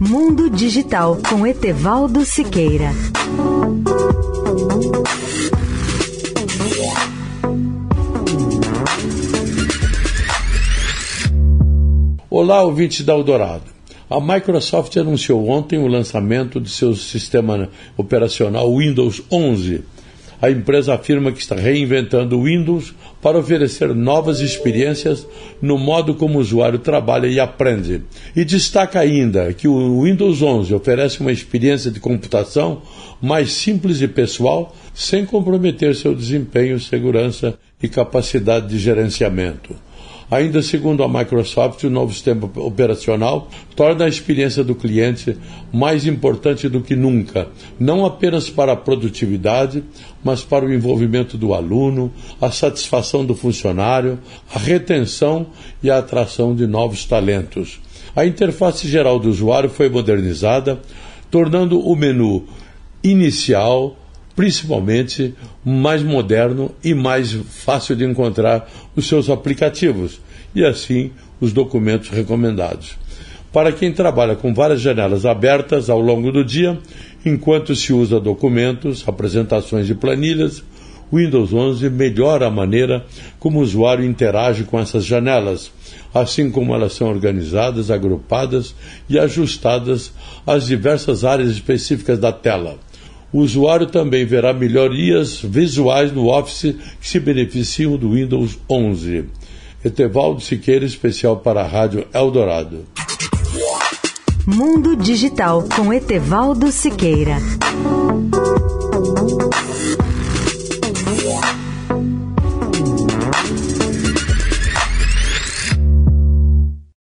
Mundo Digital com Etevaldo Siqueira. Olá, ouvintes da Eldorado. A Microsoft anunciou ontem o lançamento de seu sistema operacional Windows 11 a empresa afirma que está reinventando o Windows para oferecer novas experiências no modo como o usuário trabalha e aprende. E destaca ainda que o Windows 11 oferece uma experiência de computação mais simples e pessoal, sem comprometer seu desempenho, segurança e capacidade de gerenciamento. Ainda segundo a Microsoft, o novo sistema operacional torna a experiência do cliente mais importante do que nunca, não apenas para a produtividade, mas para o envolvimento do aluno, a satisfação do funcionário, a retenção e a atração de novos talentos. A interface geral do usuário foi modernizada, tornando o menu inicial principalmente mais moderno e mais fácil de encontrar os seus aplicativos e assim os documentos recomendados. Para quem trabalha com várias janelas abertas ao longo do dia, enquanto se usa documentos, apresentações e planilhas, o Windows 11 melhora a maneira como o usuário interage com essas janelas, assim como elas são organizadas, agrupadas e ajustadas às diversas áreas específicas da tela. O usuário também verá melhorias visuais no Office que se beneficiam do Windows 11. Etevaldo Siqueira, especial para a Rádio Eldorado. Mundo Digital com Etevaldo Siqueira.